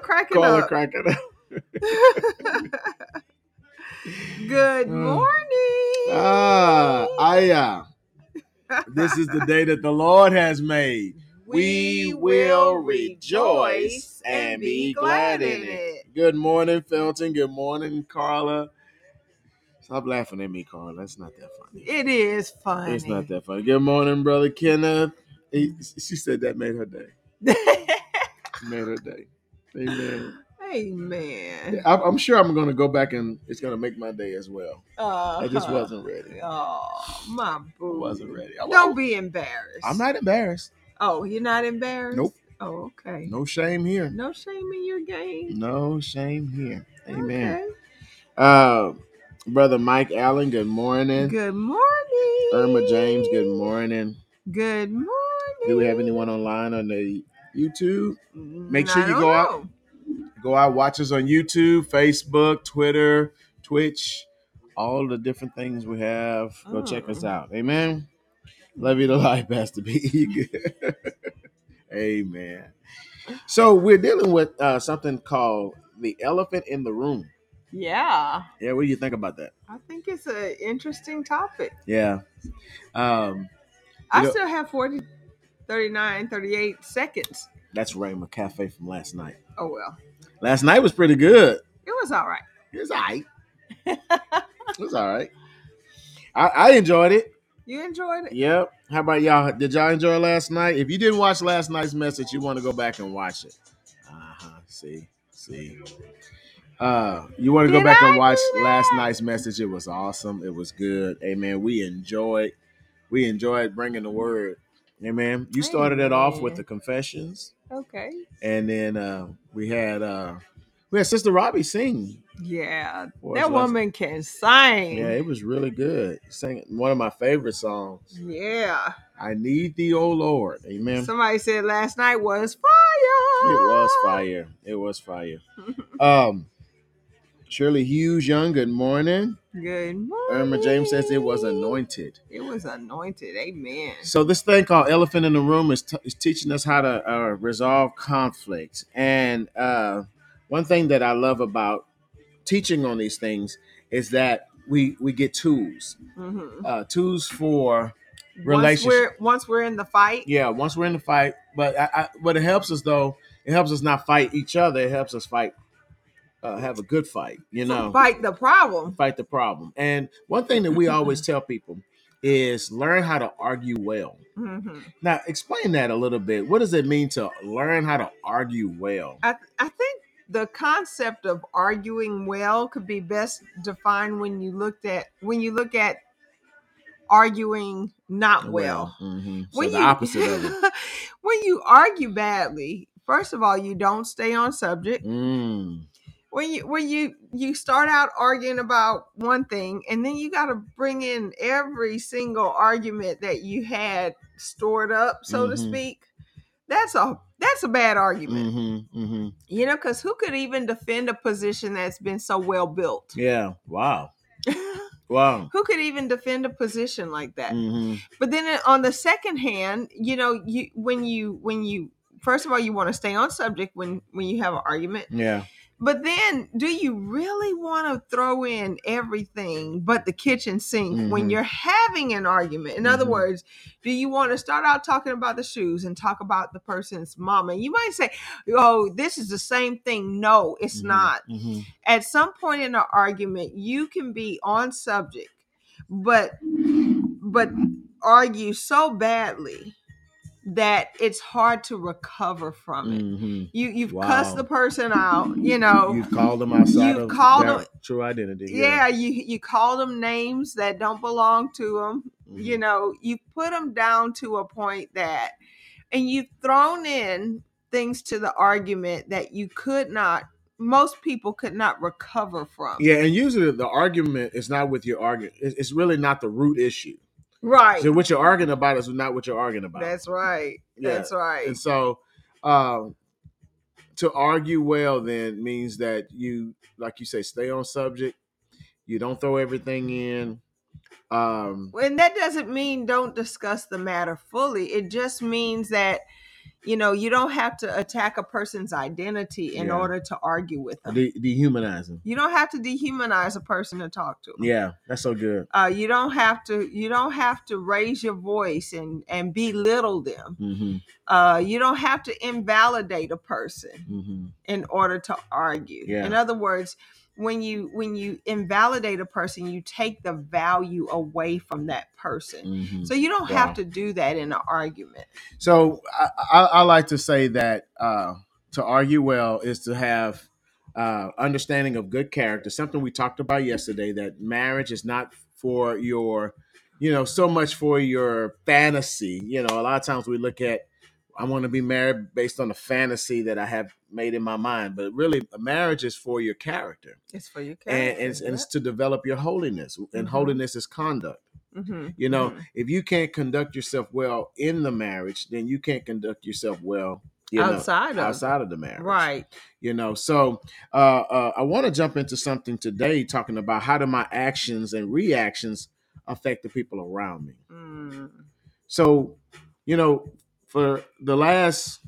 Crack it Call up. crack it up. Good Uh, morning. Ah, I uh, this is the day that the Lord has made. we will rejoice and be glad in it. Good morning, Felton. Good morning, Carla. Stop laughing at me, Carla. That's not that funny. It is funny. It's not that funny. Good morning, brother Kenneth. He, she said that made her day. Made her day. Amen. Amen. I, I'm sure I'm going to go back and it's going to make my day as well. Uh, I just wasn't ready. Oh, my boo. wasn't ready. I, Don't be embarrassed. I'm not embarrassed. Oh, you're not embarrassed? Nope. Oh, okay. No shame here. No shame in your game. No shame here. Amen. Okay. Uh, brother Mike Allen, good morning. Good morning. Irma James, good morning. Good morning. Do we have anyone online on the YouTube? Make Mm, sure you go out- Go out, watch us on YouTube, Facebook, Twitter, Twitch, all the different things we have. Go check us out. Amen. Love you to life, Pastor B. Amen. So we're dealing with uh, something called the elephant in the room. Yeah. Yeah, what do you think about that? I think it's an interesting topic. Yeah. Um, I know- still have 40, 39, 38 seconds. That's Raymond Cafe from last night. Oh, well. Last night was pretty good. It was all right. It was all right. it was all right. I, I enjoyed it. You enjoyed it? Yep. How about y'all? Did y'all enjoy last night? If you didn't watch last night's message, you want to go back and watch it. Uh huh. See, see. Uh, you want to go back I and watch last night's message? It was awesome. It was good. Amen. We enjoyed. We enjoyed bringing the word. Amen. You started it off with the confessions, Okay. and then uh, we had uh, we had Sister Robbie sing. Yeah. for us that last- woman can sing. Yeah, it was really good. Sang one of my favorite songs. Yeah. I need thee, oh Lord. Amen. Somebody said last night was fire. It was fire. It was fire. Um, Shirley Hughes Young, good morning. Good morning. Irma James says it was anointed. It was anointed. Amen. So this thing called elephant in the room is, t- is teaching us how to uh, resolve conflicts. And uh, one thing that I love about teaching on these things is that we we get tools, hmm uh, tools for Once Relationship. we're once we're in the fight, yeah. Once we're in the fight, but I, I, what it helps us though, it helps us not fight each other. It helps us fight, uh, have a good fight. You know, fight the problem. fight the problem. And one thing that we always tell people is learn how to argue well. hmm Now, explain that a little bit. What does it mean to learn how to argue well? I I think the concept of arguing well could be best defined when you looked at when you look at arguing not well. mhm. so When the you- opposite of it. when you argue badly, first of all, you don't stay on subject. Mm, When you when you you start out arguing about one thing, and then you got to bring in every single argument that you had stored up, so to Mhm. speak. That's a that's a bad argument. mhm, mhm. You know, because who could even defend a position that's been so well built? Yeah. Wow. Wow. who could even defend a position like that? Mhm. But then on the second hand, you know, you when you when you first of all you want to stay on subject when when you have an argument. Yeah. But then do you really want to throw in everything but the kitchen sink when Mhm. you're having an argument? In other Mhm. words, do you want to start out talking about the shoes and talk about the person's mama? You might say, "Oh, this is the same thing." No, it's Mhm, not mhm. at some point in an argument you can be on subject but but argue so badly that it's hard to recover from it Mhm. you you've Wow. cussed the person out you know You've called them outside You've of called their them- true identity. yeah you you call them names that don't belong to them Mhm. you know you put them down to a point that and you've thrown in things to the argument that you could not most people could not recover from Yeah, and usually the argument is not with your argument. It's really not the root issue. Right So what you're arguing about is not what you're arguing about. that's right Yeah. that's right And so, um, to argue well then means that you, like you say, stay on subject. You don't throw everything in. Um, and that doesn't mean don't discuss the matter fully it just means that you know you don't have to attack a person's identity in Yeah. order to argue with them De- dehumanizing. you don't have to dehumanize a person to talk to them Yeah, that's so good. uh, you don't have to you don't have to raise your voice and and belittle them hmm uh, you don't have to invalidate a person hmm in order to argue Yeah. in other words when you when you invalidate a person you take the value away from that person hmm so you don't Wow. have to do that in an argument So I, I, I like to say that uh, to argue well is to have uh, understanding of good character. Something we talked about yesterday. That marriage is not for your, you know, so much for your fantasy. You know, a lot of times we look at I want to be married based on a fantasy that I have made in my mind, but really, a marriage is for your character, it's for your and, character and, it's, and it's to develop your holiness, and Mhm. holiness is conduct. hmm You know, Mhm. if you can't conduct yourself well in the marriage, then you can't conduct yourself well you know, outside of outside of the marriage. right You know, so uh, uh, I want to jump into something today, talking about how do my actions and reactions affect the people around me. Mm. So, you know, for the last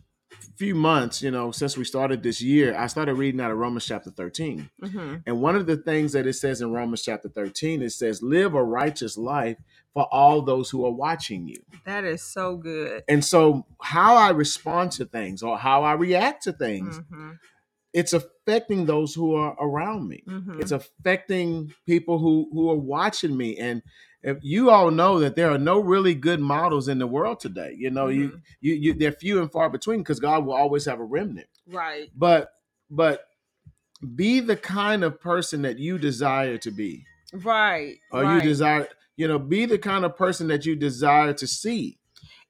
few months, you know, since we started this year, I started reading out of Romans chapter 13. hmm And one of the things that it says in Romans chapter 13, it says, live a righteous life for all those who are watching you. that is so good And so, how I respond to things or how I react to things, hmm it's affecting those who are around me. hmm It's affecting people who who are watching me. And if you all know that there are no really good models in the world today. You know, you Mhm. you, you they're few and far between because God will always have a remnant. right But but be the kind of person that you desire to be. right Or right. you desire, you know, be the kind of person that you desire to see.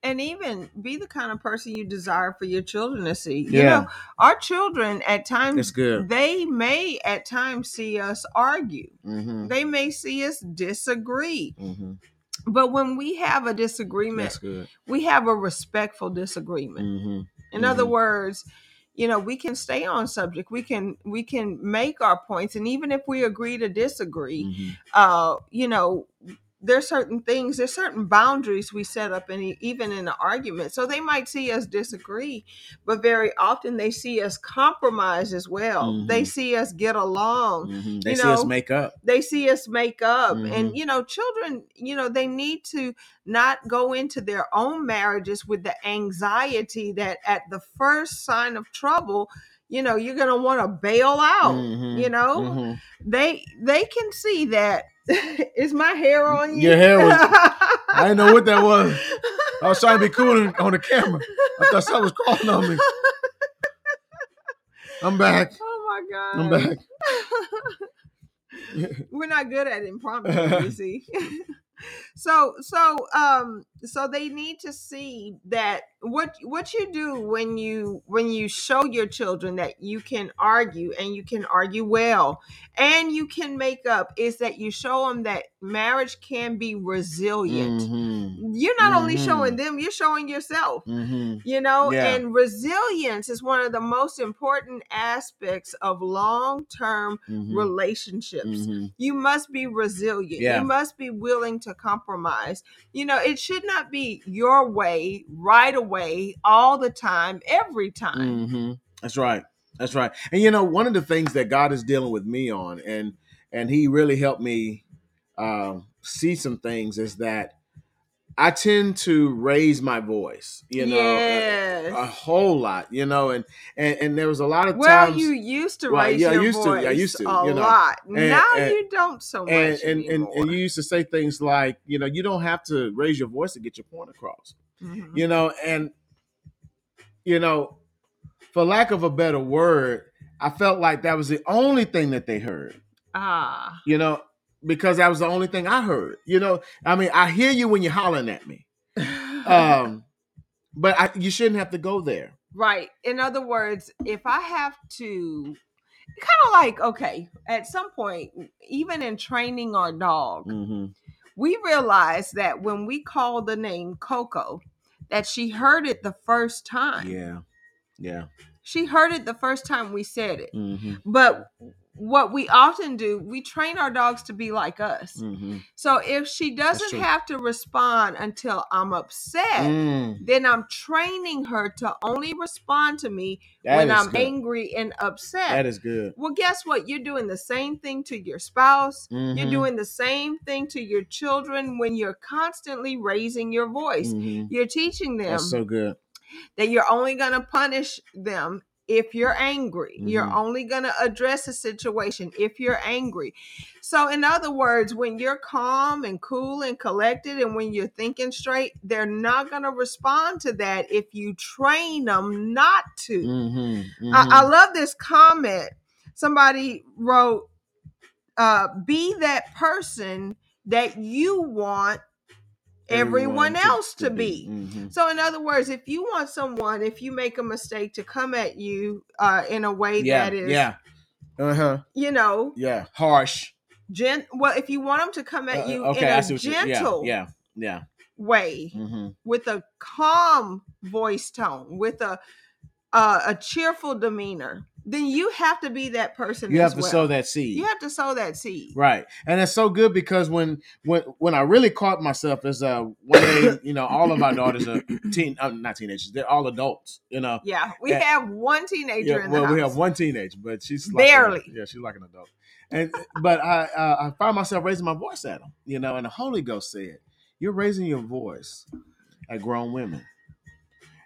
And even be the kind of person you desire for your children to see. You Yeah. know, our children at times they may at times see us argue. Mm-hmm. They may see us disagree. Mm-hmm. But when we have a disagreement, we have a respectful disagreement. Mm-hmm. In other Mhm. words, you know, we can stay on subject. We can we can make our points and even if we agree to disagree, Mm-hmm. uh, you know, there's certain things, there's certain boundaries we set up in even in an argument. So they might see us disagree, but very often they see us compromise as well. They Mhm. see us get along. Mm-hmm. They You see know, us make up. They see us make up. Mhm. And you know, children, you know, they need to not go into their own marriages with the anxiety that at the first sign of trouble, you know, you're going to want to bail out. Mhm. You know, Mhm. they they can see that is my hair on you Your hair was- I didn't know what that was. I was trying to be cool on the camera. I thought someone was crawling on me. I'm back. oh my god I'm back. we're not good at impromptu you see so so um so they need to see that what what you do when you when you show your children that you can argue and you can argue well and you can make up is that you show them that marriage can be resilient Mhm. you're not only Mhm. showing them you're showing yourself Mhm. you know Yeah. and resilience is one of the most important aspects of long-term Mhm. relationships Mhm. you must be resilient Yeah. you must be willing to compromise you know it should not be your way right away all the time every time Mhm. That's right. That's right. And you know, one of the things that God is dealing with me on, and and He really helped me um, see some things, is that I tend to raise my voice. You know, a- yes a, whole lot. You know, and and and there was a lot of well times. you used to Well, raise yeah, I your used to. voice I used to, a you know. lot And- now and- you don't so much and and, and and you used to say things like, you know, you don't have to raise your voice to get your point across. Mhm. you know and you know for lack of a better word i felt like that was the only thing that they heard ah you know because that was the only thing i heard you know i mean i hear you when you're hollering at me um but I, you shouldn't have to go there Right. In other words, if I have to kind of like, okay, at some point, even in training our dog, mm-hmm. we realized that when we called the name Coco, that she heard it the first time. yeah yeah She heard it the first time we said it. mm-hmm. But what we often do, we train our dogs to be like us. Mhm. So if she doesn't have to respond until I'm upset, Mm, then I'm training her to only respond to me that when I'm good. angry and upset. That is good. well, guess what? You're doing the same thing to your spouse. You're Mhm. doing the same thing to your children when you're constantly raising your voice. Mhm. You're teaching them That's so good. that you're only going to punish them if you're angry. You're Mhm. only going to address a situation if you're angry. So, in other words, when you're calm and cool and collected and when you're thinking straight, they're not going to respond to that if you train them not to. Mhm. I, I Mhm. love this comment. Somebody wrote, uh, be that person that you want everyone, else to, be. Mhm. So, in other words, if you want someone, if you make a mistake to come at you uh, in a way Yeah. that is, Yeah. Uh huh. you know, Yeah. Harsh. gent. Well, if you want them to come at Uh, you okay. in a you. Yeah. gentle Yeah. Yeah. way, Mm-hmm. with a calm voice tone, with a uh, a cheerful demeanor, then you have to be that person. You as have to well. sow that seed. You have to sow that seed. Right, and it's so good because when when when I really caught myself is uh one day, you know, all of our daughters are teen, uh, not teenagers, they're all adults, you know. Yeah, we Yeah. have one teenager Yeah, in the well, house. we have one teenager, but she's like a- Barely. yeah, she's like an adult. And but I uh, I found myself raising my voice at them, you know, and the Holy Ghost said, "You're raising your voice at grown women."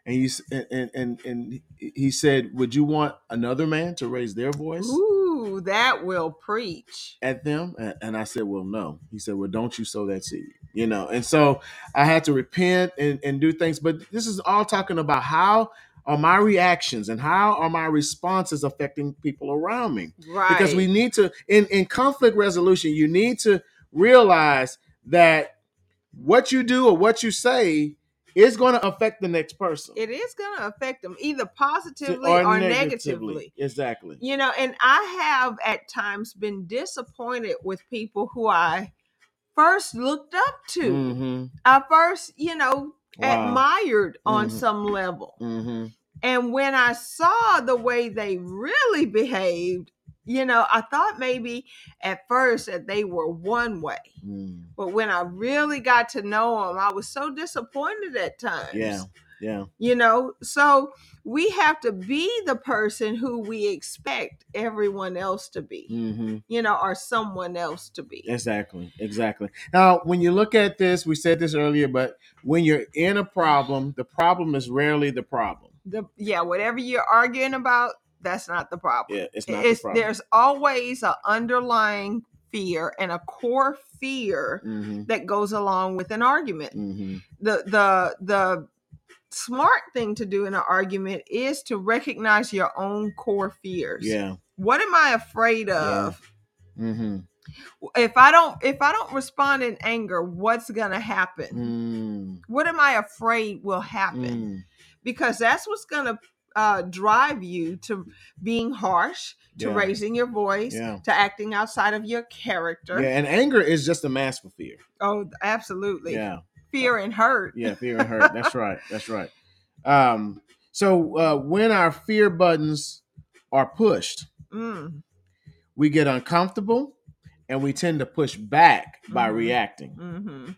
And s- and and and, and he said, "Would you want another man to raise their voice?" Ooh, that will preach. at them and, and i said well no he said well don't you sow that seed you know and so i had to repent and, and do things but this is all talking about how are my reactions and how are my responses affecting people around me Right. because we need to in in conflict resolution you need to realize that what you do or what you say is going to affect the next person it is going to affect them either positively or, negatively. exactly You know, and I have at times been disappointed with people who I first looked up to. mm-hmm, I first, you know, Wow. admired on Mhm. some level. mm-hmm. And when I saw the way they really behaved, you know, I thought maybe at first that they were one way. Mm. But when I really got to know them, I was so disappointed at times. yeah yeah You know, so we have to be the person who we expect everyone else to be, mm-hmm. you know, or someone else to be. Exactly, exactly. Now, when you look at this, we said this earlier, but when you're in a problem, the problem is rarely the problem. The, yeah, whatever you're arguing about, that's not the problem. Yeah, it's not It's, the problem. there's always an underlying fear and a core fear Mm-hmm, that goes along with an argument. mm-hmm, The the the smart thing to do in an argument is to recognize your own core fears. yeah, What am I afraid Yeah. of? mm-hmm, If I don't if I don't respond in anger, what's going to happen? mm, What am I afraid will happen? mm. Because that's what's going to uh, drive you to being harsh, to Yeah. raising your voice, Yeah. to acting outside of your character. Yeah, and anger is just a mask for fear. Oh, absolutely. Yeah, Fear and hurt. yeah, fear and hurt. That's right. That's right. Um, so uh, when our fear buttons are pushed, Mm, we get uncomfortable, and we tend to push back by Mhm. reacting. hmm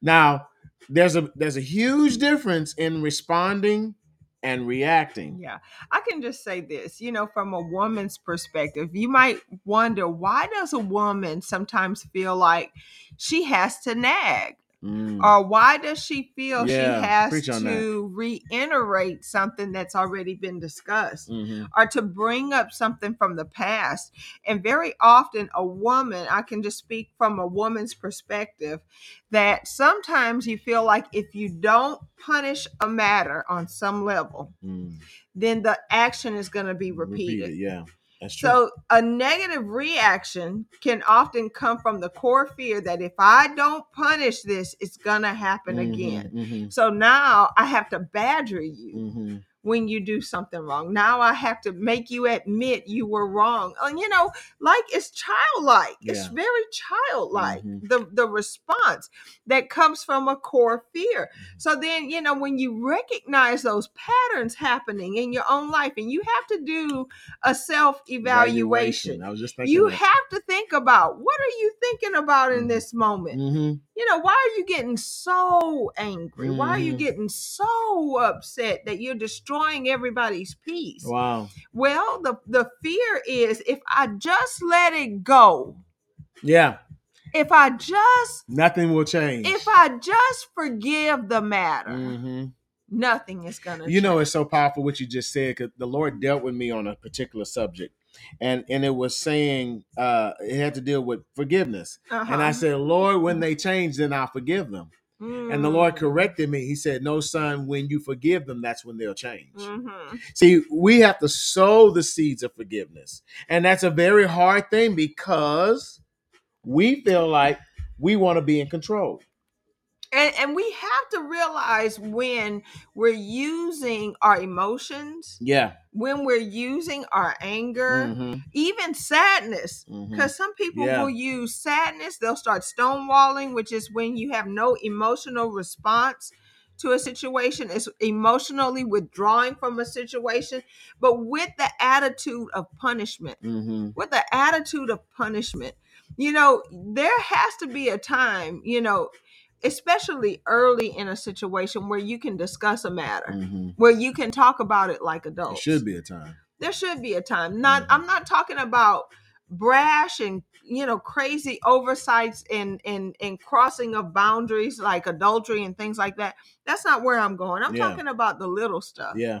Now, there's a there's a huge difference in responding and reacting. Yeah. I can just say this, you know, from a woman's perspective, you might wonder why does a woman sometimes feel like she has to nag? Mm. Or why does she feel Yeah, she has to reiterate something that's already been discussed? Mhm. or to bring up something from the past. And very often, a woman, I can just speak from a woman's perspective, that sometimes you feel like if you don't punish a matter on some level, Mm. then the action is going to be repeated. Yeah. So, a negative reaction can often come from the core fear that if I don't punish this, it's going to happen Mhm, again. mhm, So now I have to badger you mhm. When you do something wrong. Now I have to make you admit you were wrong. And you know, like it's childlike. It's very childlike. Mhm. The the response that comes from a core fear. So then, you know, when you recognize those patterns happening in your own life and you have to do a self-evaluation. I was just thinking. You that. have to think about what are you thinking about in Mhm. this moment? Mhm. You know, why are you getting so angry? Why are you Mhm. getting so upset that you're destroying everybody's peace? Wow. Well, the, the fear is if I just let it go, Yeah. if I just Nothing will change. if I just forgive the matter, Mhm. nothing is gonna You know, change. it's so powerful what you just said because the Lord dealt with me on a particular subject, and and it was saying uh it had to deal with forgiveness. Uh-huh. And I said, Lord, when they change, then I'll forgive them. And the Lord Mm. corrected me. He said, No, son, when you forgive them, that's when they'll change. Mhm. See, we have to sow the seeds of forgiveness. And that's a very hard thing because we feel like we want to be in control. And, and we have to realize when we're using our emotions, Yeah. when we're using our anger, Mhm, even sadness, because some people Yeah. will use sadness they'll start stonewalling which is when you have no emotional response to a situation it's emotionally withdrawing from a situation but with the attitude of punishment Mhm. with the attitude of punishment you know there has to be a time you know especially early in a situation where you can discuss a matter Mhm. where you can talk about it like adults should be a time. there should be a time not Mhm. i'm not talking about brash and you know crazy oversights and and and crossing of boundaries like adultery and things like that that's not where i'm going i'm Yeah. talking about the little stuff Yeah.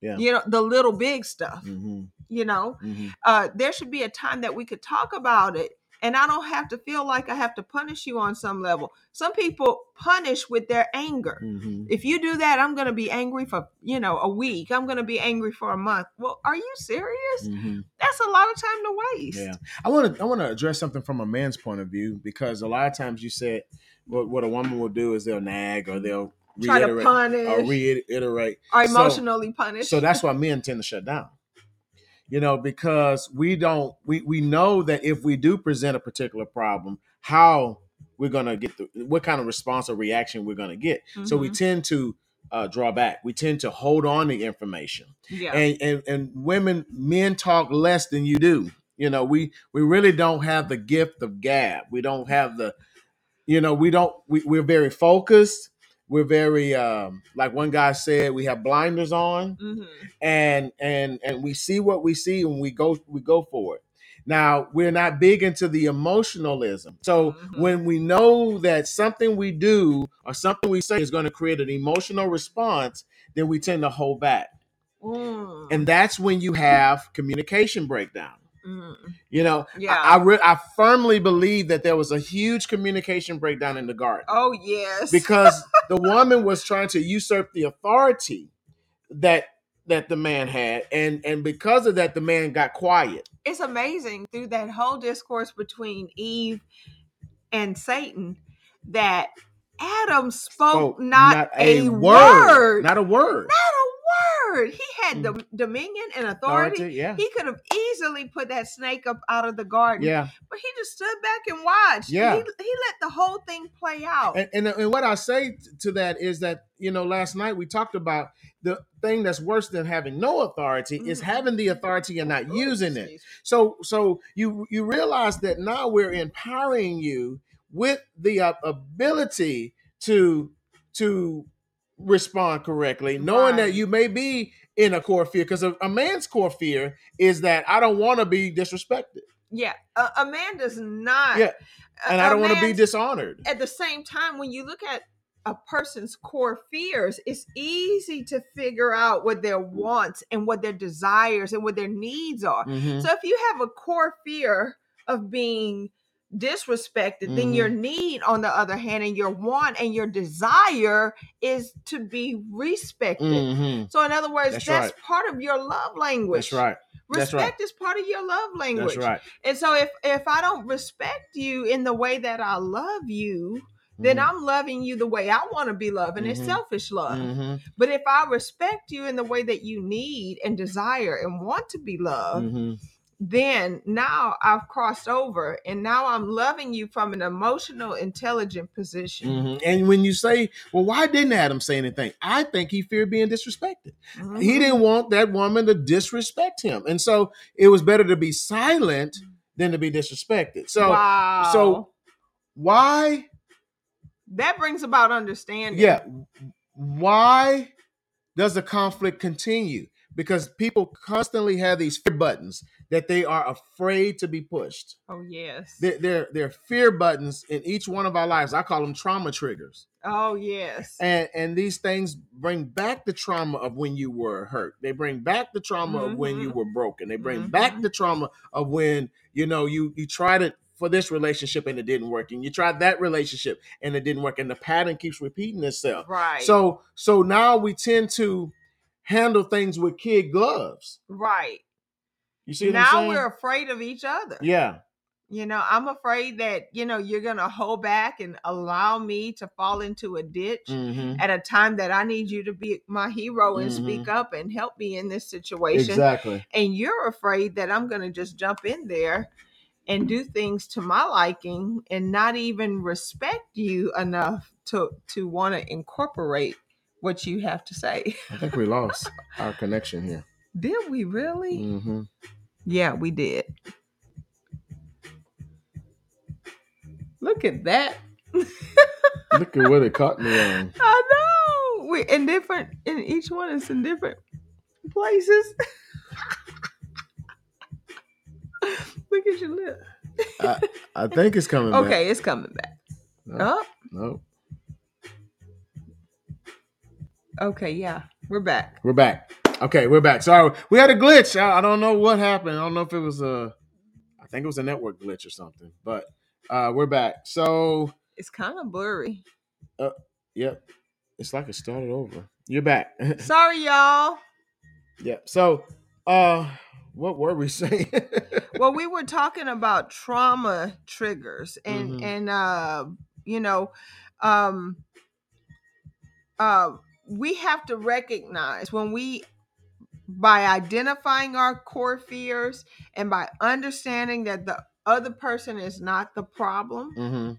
yeah. you know the little big stuff hmm you know hmm uh there should be a time that we could talk about it and i don't have to feel like i have to punish you on some level. Some people punish with their anger. Hmm if you do that i'm going to be angry for you know a week. I'm going to be angry for a month. Well are you serious? Hmm that's a lot of time to waste. Yeah, I want to I want to address something from a man's point of view because a lot of times you said what what a woman will do is they'll nag or they'll try to reiterate punish. or reiterate. or So- emotionally punish. So that's why men tend to shut down. You know, because we don't we we know that if we do present a particular problem, how we're gonna get the what kind of response or reaction we're gonna get. So we Mhm. tend to uh, draw back. We tend to hold on to information. yeah and, and and women men talk less than you do you know we we really don't have the gift of gab we don't have the you know we don't we, we're very focused we're very um like one guy said we have blinders on Mhm. and and and we see what we see and we go we go for it now we're not big into the emotionalism so Mhm. when we know that something we do or something we say is going to create an emotional response then we tend to hold back Mm. and that's when you have communication breakdown. Mhm. You know, yeah I I, re- I firmly believe that there was a huge communication breakdown in the garden oh yes because the woman was trying to usurp the authority that that the man had, and and because of that, the man got quiet. it's amazing through that whole discourse between eve and satan that adam spoke, Spoke not, a, word, not a word. not a word he had the dominion and authority Authority, yeah, he could have easily put that snake up out of the garden yeah. but he just stood back and watched Yeah. he, he let the whole thing play out And, and and what I say to that is that you know last night we talked about the thing that's worse than having no authority is Mhm. having the authority and not Ooh, using it. So so you you realize that now we're empowering you with the uh, ability to to respond correctly, knowing that you may be in a core fear because a, a man's core fear is that I don't want to be disrespected Yeah, a, a man does not. Yeah, and I don't want to be dishonored. At the same time, when you look at a person's core fears, it's easy to figure out what their wants and what their desires and what their needs are. Mhm. So if you have a core fear of being disrespected, then Mm-hmm. your need, on the other hand, and your want and your desire is to be respected. Mhm. So, in other words, That's that's, right. part of your love language. That's right. That's Respect right. is part of your love language. That's right. And so if if I don't respect you in the way that I love you, then Mhm. I'm loving you the way I want to be loved, and it's Mhm. selfish love. Mhm. But if I respect you in the way that you need and desire and want to be loved, Mhm. Then now I've crossed over and now I'm loving you from an emotional, intelligent position. Mhm. And when you say, well, why didn't Adam say anything? I think he feared being disrespected. He Mhm. didn't want that woman to disrespect him. And so it was better to be silent than to be disrespected. So wow. so why that brings about understanding. yeah why does the conflict continue because people constantly have these fear buttons that they are afraid to be pushed Oh yes. they're, they're, they're fear buttons in each one of our lives i call them trauma triggers oh yes. and and these things bring back the trauma of when you were hurt they bring back the trauma of when you Mhm. were broken they bring back Mhm. the trauma of when you know you you tried it for this relationship and it didn't work and you tried that relationship and it didn't work and the pattern keeps repeating itself right. so so now we tend to handle things with kid gloves right. you see now we're afraid of each other. yeah You know, I'm afraid that, you know, you're going to hold back and allow me to fall into a ditch Mhm. at a time that I need you to be my hero and speak Mhm. up and help me in this situation. exactly And you're afraid that I'm going to just jump in there and do things to my liking and not even respect you enough to to want to incorporate what you have to say. i think we lost our connection here Did we really? hmm Yeah, we did. Look at that. look at what it caught me on I know. We're in different in each one is in different places. Look at your lip. I, I think it's coming back. Okay, it's coming back. No, Up. no. Okay, yeah. We're back. We're back. Okay, we're back. Sorry, we had a glitch. I, I don't know what happened. I don't know if it was a, I think it was a network glitch or something. But uh we're back. So, It's kind of blurry. Uh, yep, it's like it started over. You're back. Sorry, y'all. yep. So, uh, what were we saying? Well, we were talking about trauma triggers and Mhm. and uh you know um uh we have to recognize when we by identifying our core fears and by understanding that the other person is not the problem hmm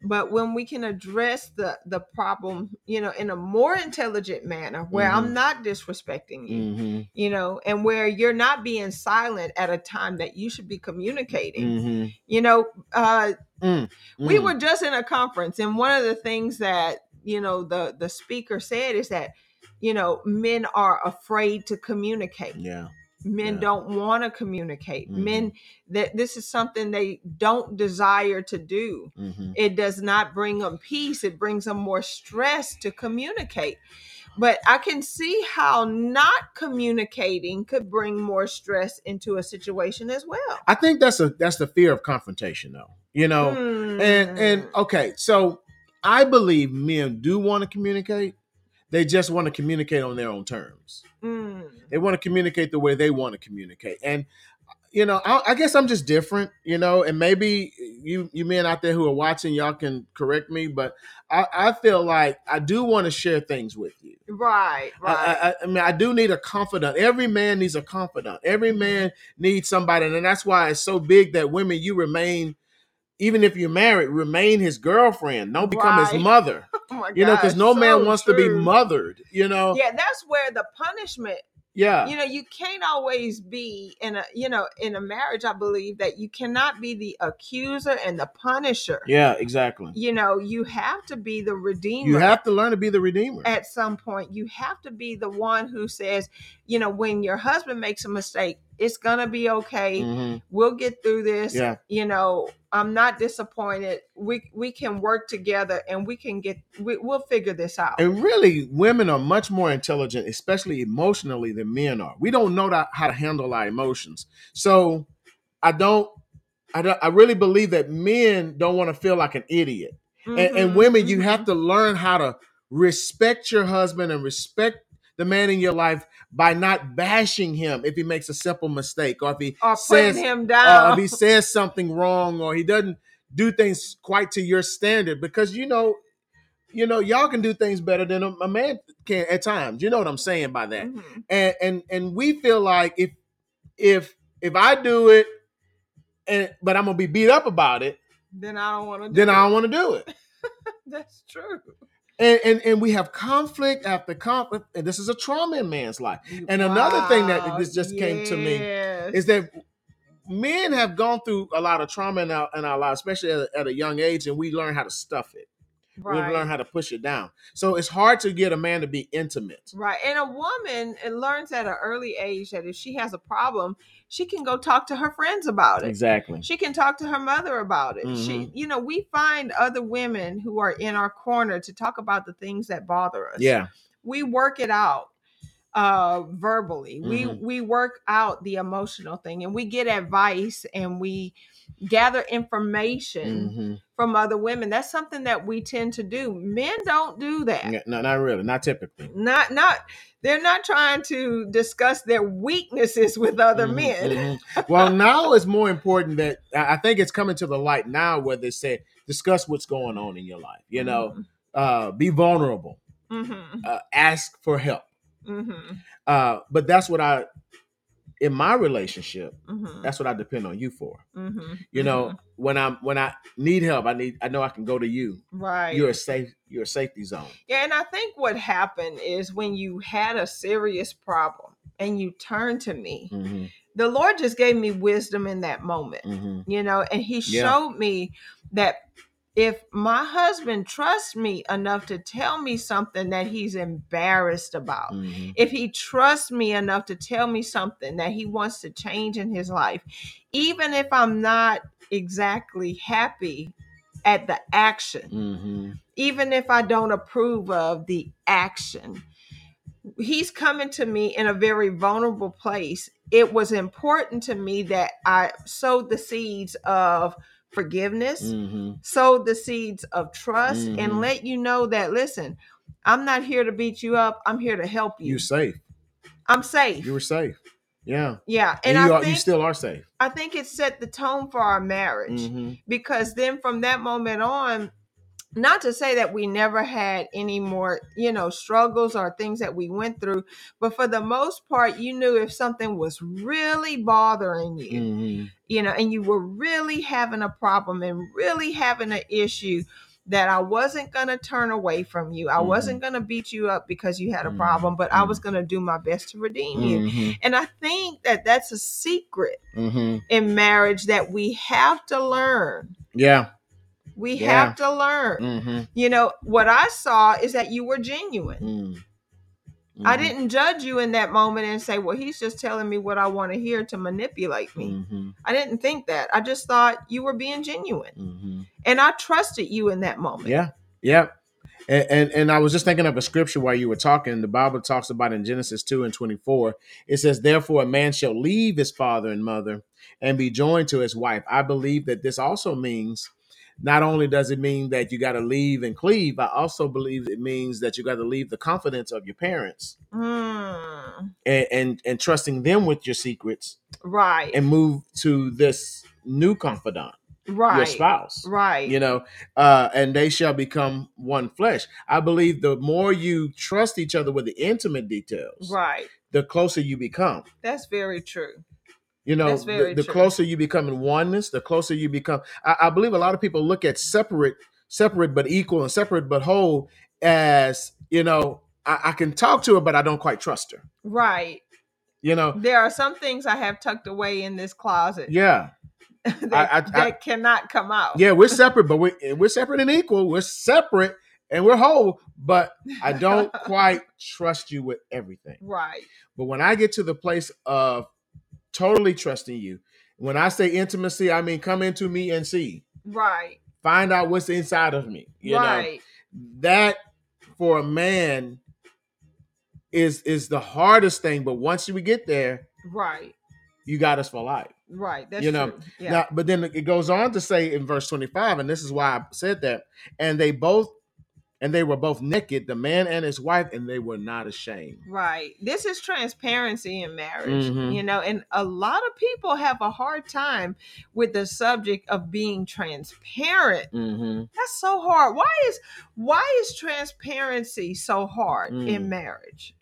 but when we can address the the problem you know in a more intelligent manner where i'm Mhm. not disrespecting you hmm you know and where you're not being silent at a time that you should be communicating hmm you know uh Mm. we were just in a conference and one of the things that you know the the speaker said is that you know men are afraid to communicate Yeah. men Yeah. don't want to communicate Mhm. men that this is something they don't desire to do hmm it does not bring them peace it brings them more stress to communicate but i can see how not communicating could bring more stress into a situation as well I think that's a that's the fear of confrontation, though. You know, and and Hmm. okay, so I believe men do want to communicate. They just want to communicate on their own terms. Mm. They want to communicate the way they want to communicate, and you know, I, I guess I'm just different. You know, and maybe you you men out there who are watching, y'all can correct me, but I, I feel like I do want to share things with you. right right I, I, I mean, I do need a confidant. Every man needs a confidant. Every man needs somebody, and that's why it's so big that women, you remain, even if you're married, remain his girlfriend. Don't become Right. his mother. oh my You know, because no so man wants to be mothered. You know, yeah that's where the punishment yeah, you know you can't always be in a you know in a marriage i believe that you cannot be the accuser and the punisher yeah, exactly. you know you have to be the redeemer You have to learn to be the redeemer. at some point you have to be the one who says you know when your husband makes a mistake it's gonna be okay Mhm. we'll get through this Yeah. you know i'm not disappointed we we can work together and we can get we, we'll figure this out And really, women are much more intelligent, especially emotionally, than men are. We don't know that, how to handle our emotions. So I don't, I don't, I really believe that men don't want to feel like an idiot. And, and Mhm, women, you mhm. have to learn how to respect your husband and respect the man in your life by not bashing him if he makes a simple mistake or if he or says him uh, if he says something wrong or he doesn't do things quite to your standard because you know you know y'all can do things better than a, a man can at times you know what i'm saying by that Mhm. and and and we feel like if if if i do it and but i'm gonna be beat up about it Then I don't want to. then i don't want to do it That's true. And, and and we have conflict after conflict and this is a trauma in man's life. Mm, and another thing that this just came to me is that men have gone through a lot of trauma in our, in our lives especially at, at a young age and we learn how to stuff it we right. learn how to push it down so it's hard to get a man to be intimate Right. And a woman learns at an early age that if she has a problem, she can go talk to her friends about it. exactly She can talk to her mother about it. She, Mhm. you know, we find other women who are in our corner to talk about the things that bother us. yeah We work it out uh verbally. We Mhm. we work out the emotional thing and we get advice and we gather information Mhm. from other women. That's something that we tend to do. Men don't do that. No not really not typically not not they're not trying to discuss their weaknesses with other Mhm, men mhm. well now it's more important that i think it's coming to the light now where they say discuss what's going on in your life you know uh be vulnerable mm-hmm, uh, ask for help mm-hmm, uh but that's what i in my relationship mm-hmm, that's what i depend on you for. Mm-hmm, you know when i'm when i need help i need i know i can go to you. Right. You're a safe you're a safety zone. Yeah and i think what happened is when you had a serious problem and you turned to me mm-hmm, the lord just gave me wisdom in that moment mm-hmm, you know and he Yeah. showed me that if my husband trusts me enough to tell me something that he's embarrassed about mm-hmm. if he trusts me enough to tell me something that he wants to change in his life, even if I'm not exactly happy at the action, Mm-hmm. even if I don't approve of the action, he's coming to me in a very vulnerable place. It was important to me that I sowed the seeds of forgiveness, Mm-hmm. sowed the seeds of trust, Mhm. and let you know that, listen, I'm not here to beat you up. I'm here to help you. You're safe. I'm safe. You were safe. Yeah. Yeah, And, and, you, I are, think you still are safe. I think it set the tone for our marriage Mm-hmm. because then from that moment on, not to say that we never had any more, you know, struggles or things that we went through, but for the most part, you knew if something was really bothering you, Mm-hmm. you know, and you were really having a problem and really having an issue. That I wasn't gonna turn away from you. I Mhm. wasn't gonna beat you up because you had a Mhm. problem, but I was gonna do my best to redeem you. Mm-hmm. And I think that that's a secret Mm-hmm. in marriage that we have to learn. Yeah. We Yeah. have to learn. Mm-hmm. You know, what I saw is that you were genuine. Mm-hmm. I didn't judge you in that moment and say, well, he's just telling me what I want to hear to manipulate me. Mm-hmm. I didn't think that. I just thought you were being genuine. Mm-hmm. And I trusted you in that moment. Yeah. Yeah. And, and and I was just thinking of a scripture while you were talking. The Bible talks about in Genesis 2 and 24, it says, Therefore a man shall leave his father and mother and be joined to his wife. I believe that this also means not only does it mean that you got to leave and cleave, I also believe it means that you got to leave the confidence of your parents Mm, and, and and trusting them with your secrets right. and move to this new confidant, right. your spouse. Right. you know uh and they shall become one flesh i believe the more you trust each other with the intimate details right. the closer you become That's very true. You know That's very the, the true. closer you become in oneness the closer you become I, I believe a lot of people look at separate separate but equal and separate but whole as you know I, I can talk to her but i don't quite trust her Right. you know There are some things I have tucked away in this closet yeah that, I- I- that cannot come out. yeah we're separate but we, we're separate and equal we're separate and we're whole but i don't quite trust you with everything Right. But when I get to the place of totally trusting you, when I say intimacy, I mean come into me and see. Right. Find out what's inside of me. You know, right. that for a man is is the hardest thing. But once we get there, Right. you got us for life. Right. That's You know, true. Yeah. Now, but then it goes on to say in verse 25, and this is why I said that, and they both and they were both naked, the man and his wife, and they were not ashamed. Right. This is transparency in marriage, Mhm. you know, and a lot of people have a hard time with the subject of being transparent. Mm-hmm. That's so hard. Why is why is transparency so hard Mm. in marriage?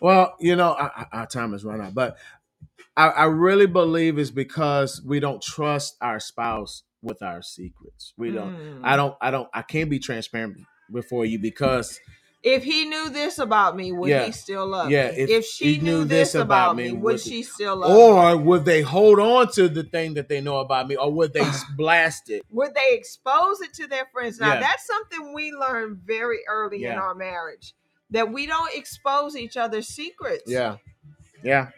Well, you know, I, I- our time has run out, but I, I really believe it's because we don't trust our spouse with our secrets. We don't. Mm. I don't. I don't. I can't be transparent before you because If he knew this about me, would Yeah. he still love Yeah, me? if If, she he knew, this about me, would would she still love me? or would they hold on to the thing that they know about me, or would they blast it? Would they expose it to their friends? Now Yeah. that's something we learned very early in our marriage. That we don't expose each other's secrets. Yeah, yeah,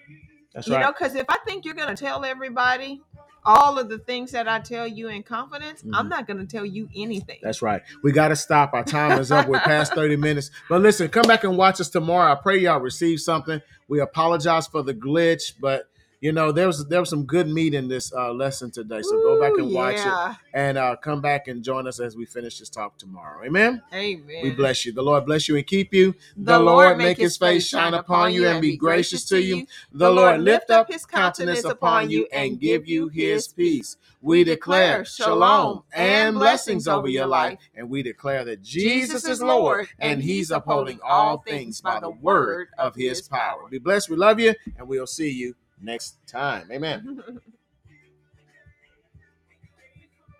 that's you right. know, because if I think you're gonna tell everybody all of the things that I tell you in confidence, I'm Mhm. not gonna tell you anything. That's right. We got to stop. Our time is up. We're past 30 minutes. But listen, come back and watch us tomorrow. I pray y'all receive something. We apologize for the glitch, but you know, there was there was some good meat in this uh, lesson today. So go back Ooh, and watch it and uh, come back and join us as we finish this talk tomorrow. Amen. Amen. We bless you. The Lord bless you and keep you. The, Lord make his face shine upon you and be gracious to you. The Lord lift up his countenance upon you and give you his peace. We declare shalom and blessings over your life. And we declare that Jesus is Lord and he's upholding all things by the word of his power. Be blessed. We love you and we'll see you next time. Amen.